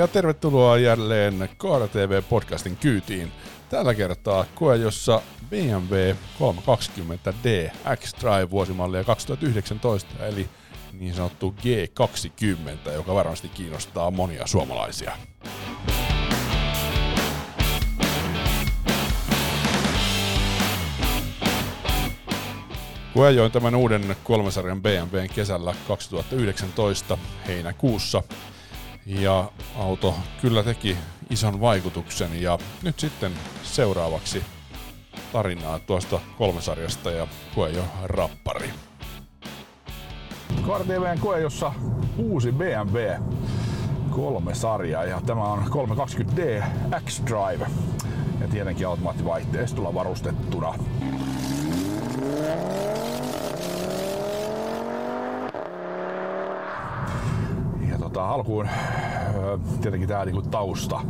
Ja tervetuloa jälleen Kaara TV-podcastin kyytiin. Tällä kertaa koe, jossa BMW 320D X-Drive vuosimallia 2019, eli niin sanottu G20, joka varmasti kiinnostaa monia suomalaisia. Kun ajoin tämän uuden kolmesarjan BMWn kesällä 2019 heinäkuussa, ja auto kyllä teki ison vaikutuksen, ja nyt sitten seuraavaksi tarinaa tuosta kolmesarjasta ja koe jo rappari. KRTVn koe, jossa uusi BMW kolme sarja ja tämä on 320D X-Drive ja tietenkin automaattivaihteistolla varustettuna. Tota, alkuun tietenkin tämä niinku tausta,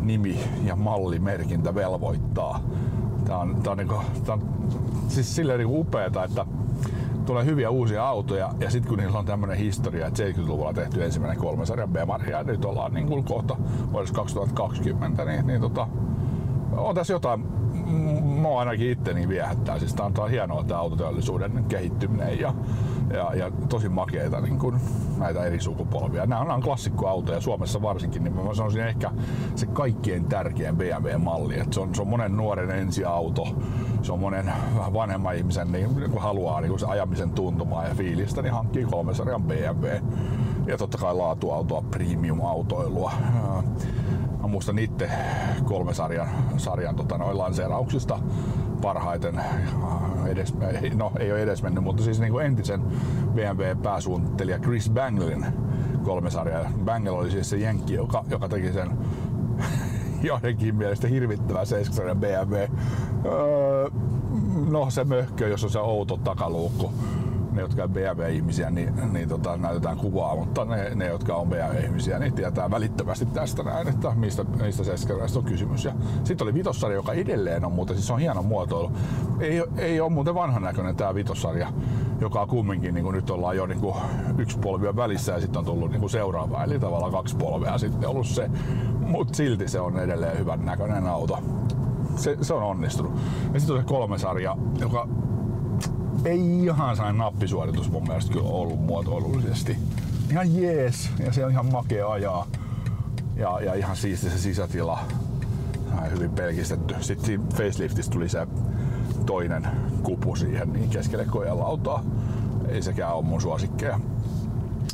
nimi ja mallimerkintä velvoittaa. Tää on, tää on, niinku, tää on siis silleen niinku upeeta, että tulee hyviä uusia autoja ja sitten kun niillä on tämmöinen historia, että 70-luvulla tehty ensimmäinen kolmesarjan Bemari ja nyt ollaan niin kohta vuodessa 2020, niin, niin tota, on tässä jotain, mä ainakin itteni viehättää. Siis tää on, tää on hienoa tämä autoteollisuuden kehittyminen ja, ja, ja tosi makeita niin kuin näitä eri sukupolvia. Nämä on, on klassikkoautoja Suomessa varsinkin, niin mä sanoisin ehkä se kaikkien tärkein BMW-malli. Et se, on, se on monen nuoren ensiauto, se on monen vähän vanhemman ihmisen, niin kun haluaa niin kun se ajamisen tuntumaa ja fiilistä, niin hankkii kolmesarjan BMW. Ja totta kai laatuautoa, premium-autoilua. Mä muistan itse kolme sarjan, sarjan tota, noin lanseerauksista parhaiten edes, no ei ole edes mennyt, mutta siis niin kuin entisen BMW-pääsuunnittelija Chris Banglin kolme sarjaa. Bangle oli siis se jenkki, joka, joka teki sen joidenkin mielestä hirvittävä 7 BMW. Öö, no se möhkö, jos on se outo takaluukku ne, jotka on BMW-ihmisiä, niin, niin tota, näytetään kuvaa, mutta ne, ne jotka on BMW-ihmisiä, niin tietää välittömästi tästä näin, että mistä, mistä se on kysymys. Ja sitten oli vitossarja, joka edelleen on, mutta siis on hieno muotoilu. Ei, ei ole muuten vanhan näköinen tämä vitossarja, joka on kumminkin, niin kuin nyt ollaan jo niin kuin yksi polvi välissä ja sitten on tullut niin kuin seuraava, eli tavallaan kaksi polvea sitten ollut se. Mutta silti se on edelleen hyvän näköinen auto. Se, se on onnistunut. Ja sitten on se kolme sarja, joka ei ihan sain nappisuoritus mun mielestä kyllä ollut muotoilullisesti. Ihan jees, ja se on ihan makea ajaa. Ja, ja ihan siisti se sisätila. Hyvin pelkistetty. Sitten faceliftissä tuli se toinen kupu siihen niin keskelle kojelautaa. Ei sekään ole mun suosikkeja.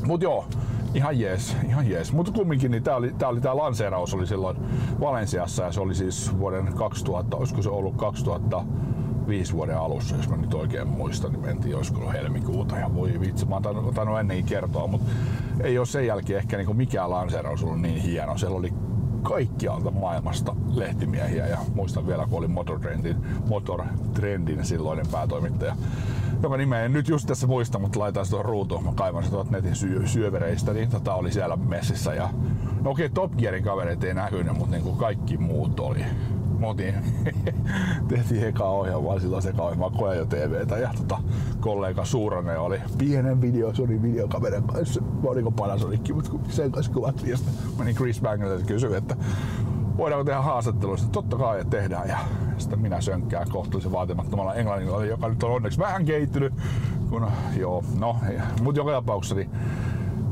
Mut joo, ihan jees, ihan jees. Mutta kumminkin niin tää oli, tää oli tää lanseeraus oli silloin Valensiassa ja se oli siis vuoden 2000, olisiko se ollut 2000 viisi vuoden alussa, jos mä nyt oikein muistan, niin mentiin olisiko helmikuuta ja voi vitsi, mä oon tainnut ennenkin kertoa, mutta ei ole sen jälkeen ehkä niin mikään lanseeraus ollut niin hieno. Siellä oli kaikkialta maailmasta lehtimiehiä ja muistan vielä kun oli Motor Trendin, Motor Trendin silloinen päätoimittaja joka nimeä en nyt just tässä muista, mutta laitan sitä ruutuun. Mä kaivan sitä netin syö, syövereistä, niin tota oli siellä messissä. Ja, no okei, okay, Top Gearin kavereita ei näkynyt, mutta niin kuin kaikki muut oli motin tehtiin eka ohjelmaa silloin se Koe jo TVtä ja tota, kollega Suuranen oli pienen video, oli videokameran kanssa, mä olin Panasonic, mutta sen kanssa kuvattiin ja meni Chris Bangle ja kysyi, että voidaanko tehdä haastatteluista? Totta kai, että tehdään. Ja sitten minä sönkkään kohtuullisen vaatimattomalla englannilla, joka nyt on onneksi vähän kehittynyt. Kun, joo, no, mutta joka tapauksessa niin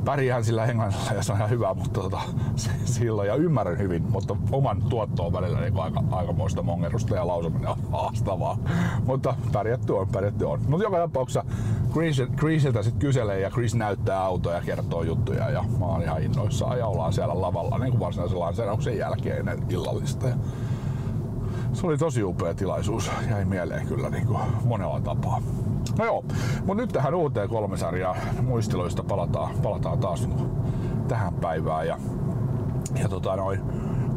pärjään sillä englannilla ja se on ihan hyvä, mutta tota, silloin ja ymmärrän hyvin, mutta oman tuottoon välillä niin aika, aikamoista mongerusta ja lausuminen on haastavaa. Mutta pärjätty on, pärjätty on. Mutta joka tapauksessa Chris, Chrisiltä sitten kyselee ja Chris näyttää autoja ja kertoo juttuja ja mä oon ihan innoissaan ja ollaan siellä lavalla niin kuin varsinaisen lanseerauksen jälkeen illallista. Ja se oli tosi upea tilaisuus, jäi mieleen kyllä niin kuin monella tapaa. No joo, mutta nyt tähän uuteen kolmesarjaan muisteluista palataan, palataan taas tähän päivään. Ja, ja tota noin,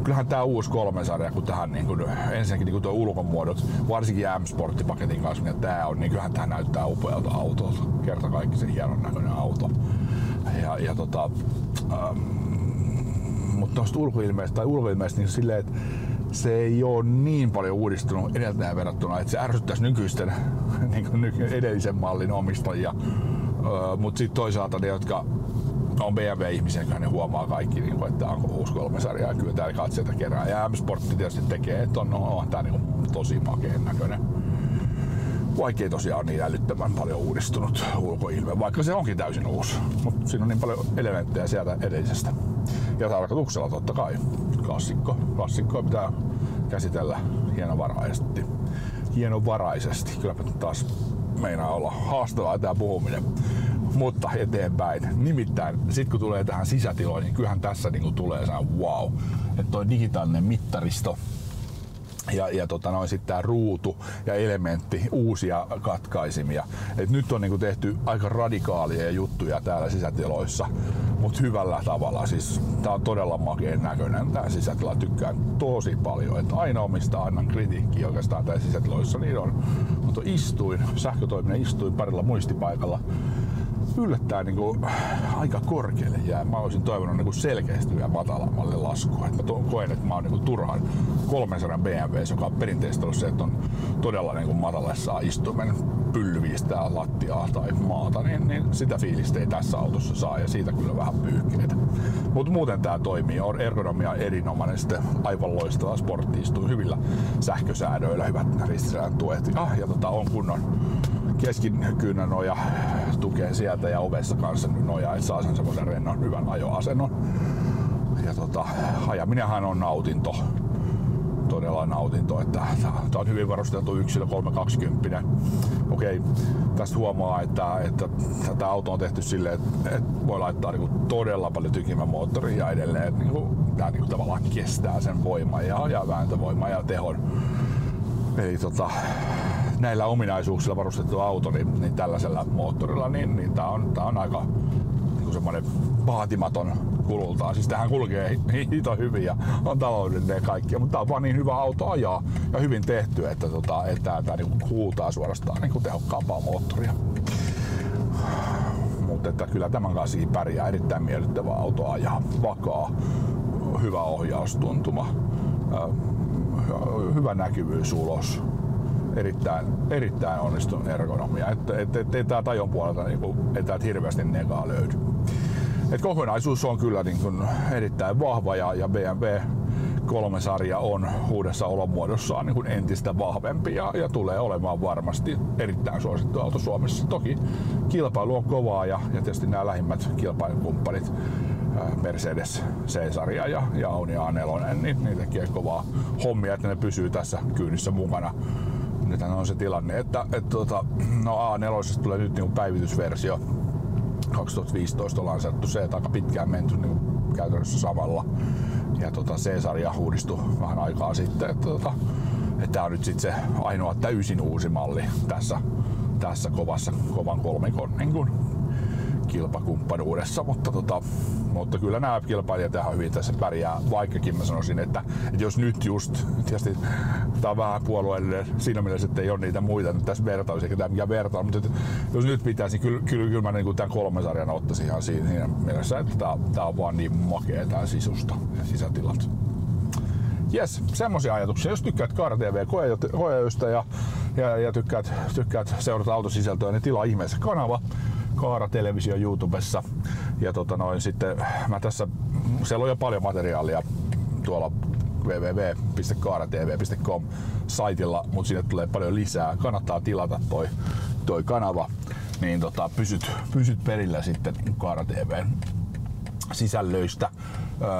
kyllähän tämä uusi kolmesarja, kun tähän niin kun, ensinnäkin niin tuo ulkomuodot, varsinkin M-sporttipaketin kanssa, niin tämä on, niin kyllähän tämä näyttää upealta autolta. Kerta kaikki se hienon näköinen auto. Ja, ja tota, ähm, mutta tuosta ulkoilmeestä, tai ulkoilmeestä niin silleen, että se ei ole niin paljon uudistunut edeltäjään verrattuna, että se ärsyttäisi nykyisten niin edellisen mallin omistajia. Mutta sitten toisaalta ne, jotka on BMW-ihmisiä, kyllä ne huomaa kaikki, niin kuin, että onko uusi kolme sarjaa. Kyllä täällä katseita kerää. Ja M-Sportti tietysti tekee, että on, on, on tää niin kuin, tosi makeen näköinen. Vaikkei tosiaan niin älyttömän paljon uudistunut ulkoilme, vaikka se onkin täysin uusi. Mutta siinä on niin paljon elementtejä sieltä edellisestä. Ja tarkoituksella totta kai. Klassikko. Klassikkoa pitää käsitellä hienovaraisesti. Hienovaraisesti. Kylläpä taas meinaa olla haastavaa tämä puhuminen mutta eteenpäin. Nimittäin sit kun tulee tähän sisätiloihin, niin kyllähän tässä niinku tulee sellainen wow. Että toi digitaalinen mittaristo, ja, ja tota noin sitten tämä ruutu ja elementti, uusia katkaisimia. Et nyt on niinku tehty aika radikaalia juttuja täällä sisätiloissa, mutta hyvällä tavalla. Siis tää on todella makeen näköinen tää sisätila, tykkään tosi paljon. Et ainoa mistä annan kritiikki oikeastaan täällä sisätiloissa, niin on, mutta istuin, sähkötoiminen istuin parilla muistipaikalla yllättäen niin kuin, aika korkealle jää. Mä olisin toivonut niin selkeästi vielä matalammalle laskua. Et mä to, koen, että mä oon niin turhan 300 BMW, joka on perinteisesti ollut se, että on todella niin kuin matalassa istuimen lattiaa tai maata, niin, niin sitä fiilistä ei tässä autossa saa ja siitä kyllä vähän pyyhkeitä. Mutta muuten tämä toimii, on ergonomia erinomainen, sitten aivan loistava sportti, istuu hyvillä sähkösäädöillä, hyvät ristisään tuet ja, ja tota, on kunnon keskikyynä noja tukee sieltä ja ovessa kanssa noja, että saa sen semmoisen rennon hyvän ajoasennon. Ja tota, ajaminenhan on nautinto todella nautinto, että tämä on hyvin varusteltu yksilö 320. Okei, tästä huomaa, että, että tämä auto on tehty silleen, että, että voi laittaa niin kuin todella paljon tykimän moottoria ja edelleen niin kuin, tämä niin kuin tavallaan kestää sen voiman ja, ja vääntövoiman ja tehon. Eli tota, näillä ominaisuuksilla varustettu auto, niin, niin tällaisella moottorilla, niin, niin tämä on, tää on aika niin semmoinen vaatimaton kulultaan. Siis tähän kulkee hito hyvin ja on taloudellinen ja kaikkia, mutta tämä on vaan niin hyvä auto ajaa ja hyvin tehty, että, tota, että tämä niin huutaa suorastaan niin tehokkaampaa moottoria. Mutta että kyllä tämän kanssa pärjää erittäin miellyttävä auto ajaa, vakaa, hyvä ohjaustuntuma, hyvä näkyvyys ulos, erittäin, erittäin onnistunut ergonomia. Että et, et, et, tää tajon puolelta niinku, ei täältä hirveästi negaa löydy. Et kokonaisuus on kyllä niin kuin erittäin vahva ja, ja BMW kolme sarja on uudessa olomuodossaan niin kuin entistä vahvempi ja, ja tulee olemaan varmasti erittäin suosittu auto Suomessa. Toki kilpailu on kovaa ja, ja tietysti nämä lähimmät kilpailukumppanit Mercedes C-sarja ja, ja Audi A4, niin, niin tekee kovaa hommia, että ne pysyy tässä kyynissä mukana nythän on se tilanne, että, että tuota, no A4 tulee nyt niin päivitysversio 2015 ollaan saattu se, että aika pitkään menty niin käytännössä samalla. Ja tota, C-sarja uudistui vähän aikaa sitten, että, tota, että tämä on nyt sitten se ainoa täysin uusi malli tässä, tässä kovassa, kovan kolmikon niin kilpakumppanuudessa, mutta, tota, mutta kyllä nämä kilpailijat ihan hyvin tässä pärjää, vaikkakin mä sanoisin, että, että jos nyt just, tietysti tämä on vähän puolueellinen siinä mielessä, että ei ole niitä muita nyt tässä vertailussa, eikä tämä mikään mutta että, jos nyt pitäisi, kyllä, kyllä, kyllä mä niin tämän kolmen sarjan ottaisin ihan siinä, siinä mielessä, että tämä, tämä on vaan niin makea tämä sisusta ja sisätilat. Jes, semmoisia ajatuksia. Jos tykkäät Kaara TV koeajoista ja, ja, ja tykkäät, tykkäät seurata autosisältöä, niin tilaa ihmeessä kanava. Kaara Televisio YouTubessa. Ja tota noin, sitten mä tässä, siellä on jo paljon materiaalia tuolla www.kaaratv.com saitilla, mutta sinne tulee paljon lisää. Kannattaa tilata toi, toi kanava, niin tota, pysyt, pysyt perillä sitten Kaara TVn sisällöistä.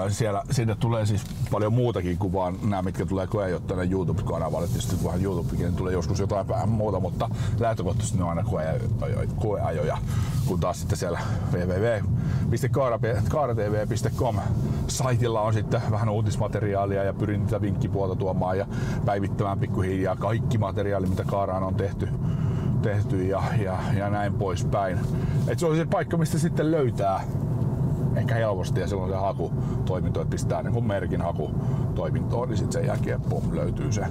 Siellä, sinne tulee siis paljon muutakin kuin vaan nämä, mitkä tulee koeajoittajana YouTube-kanavalle. Tietysti vähän YouTubekin tulee joskus jotain vähän muuta, mutta lähtökohtaisesti ne on aina koeajoja kun taas sitten siellä www.kaaratv.com saitilla on sitten vähän uutismateriaalia ja pyrin niitä vinkkipuolta tuomaan ja päivittämään pikkuhiljaa kaikki materiaali, mitä Kaaraan on tehty tehty ja, ja, ja näin poispäin. Et se on se paikka, mistä sitten löytää ehkä helposti ja silloin se haku toiminto, että pistää niin merkin haku toimintoon, niin sitten sen jälkeen pum, löytyy se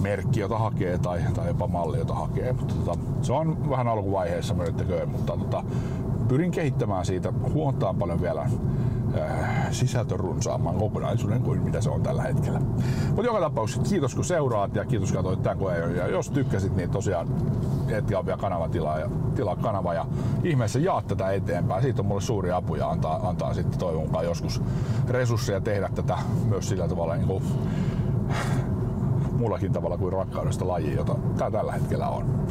merkki, jota hakee tai, tai jopa malli, jota hakee. Mutta tota, se on vähän alkuvaiheessa myönnettäköön, mutta tota, pyrin kehittämään siitä huomattavan paljon vielä äh, sisältörunsaamman kokonaisuuden kuin mitä se on tällä hetkellä. Mutta joka tapauksessa kiitos kun seuraat ja kiitos katsoit tämän koeen. Ja jos tykkäsit, niin tosiaan etsiä vielä kanavatilaa ja tilaa kanava ja ihmeessä jaa tätä eteenpäin. Siitä on mulle suuri apu ja antaa, antaa sitten toivon mukaan joskus resursseja tehdä tätä myös sillä tavalla niin kuin, muullakin tavalla kuin rakkaudesta lajiin, jota tämä tällä hetkellä on.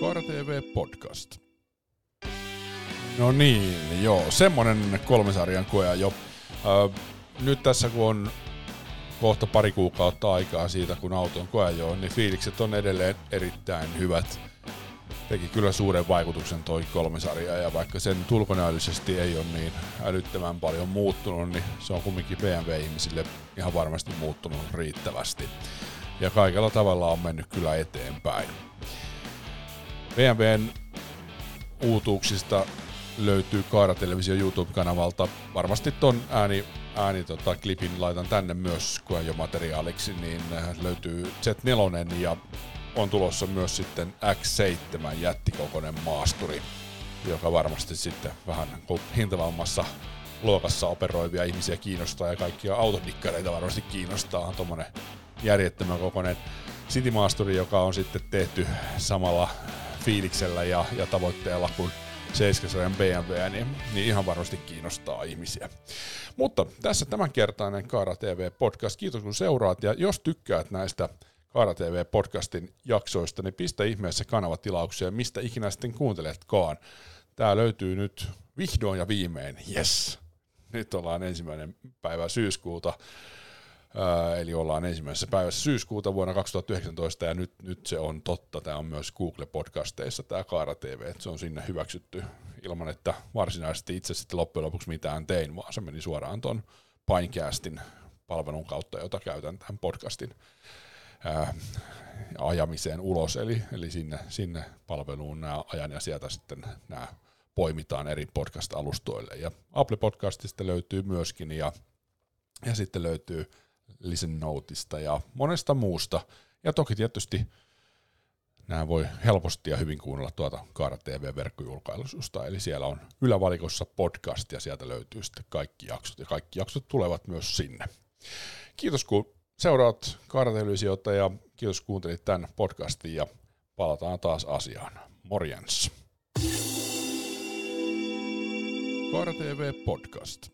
Koira TV Podcast. No niin, joo, semmonen kolmesarjan koe jo. Ö, nyt tässä kun on kohta pari kuukautta aikaa siitä, kun auto on koeajoon, niin fiilikset on edelleen erittäin hyvät. Teki kyllä suuren vaikutuksen toi kolmesarja, ja vaikka sen tulkonäöllisesti ei ole niin älyttömän paljon muuttunut, niin se on kumminkin BMW-ihmisille ihan varmasti muuttunut riittävästi. Ja kaikella tavalla on mennyt kyllä eteenpäin. BMWn uutuuksista löytyy Kaara Televisio YouTube-kanavalta. Varmasti ton ääni, ääni tota, klipin laitan tänne myös jo materiaaliksi, niin äh, löytyy Z4 ja on tulossa myös sitten X7 jättikokoinen maasturi, joka varmasti sitten vähän hintavammassa luokassa operoivia ihmisiä kiinnostaa ja kaikkia autodikkareita varmasti kiinnostaa. Tuommoinen järjettömän kokoinen City Maasturi, joka on sitten tehty samalla fiiliksellä ja, ja tavoitteella kuin 700 BMW, niin, niin ihan varmasti kiinnostaa ihmisiä. Mutta tässä tämänkertainen Kaara TV-podcast. Kiitos kun seuraat ja jos tykkäät näistä Kaara TV-podcastin jaksoista, niin pistä ihmeessä kanavatilauksia, mistä ikinä sitten kuunteletkaan. Tää löytyy nyt vihdoin ja viimein, yes. Nyt ollaan ensimmäinen päivä syyskuuta eli ollaan ensimmäisessä päivässä syyskuuta vuonna 2019 ja nyt, nyt se on totta. Tämä on myös Google-podcasteissa tämä Kaara TV, että se on sinne hyväksytty ilman, että varsinaisesti itse sitten loppujen lopuksi mitään tein, vaan se meni suoraan tuon Pinecastin palvelun kautta, jota käytän tämän podcastin ää, ajamiseen ulos, eli, eli sinne, sinne palveluun nämä ajan ja sieltä sitten nämä poimitaan eri podcast-alustoille. Ja Apple Podcastista löytyy myöskin ja, ja sitten löytyy Listen Noteista ja monesta muusta. Ja toki tietysti nämä voi helposti ja hyvin kuunnella tuota Kaara TV-verkkojulkaisusta, eli siellä on ylävalikossa podcast ja sieltä löytyy sitten kaikki jaksot ja kaikki jaksot tulevat myös sinne. Kiitos kun seuraat Kaara ja kiitos kun kuuntelit tämän podcastin ja palataan taas asiaan. Morjens. Kaara TV Podcast.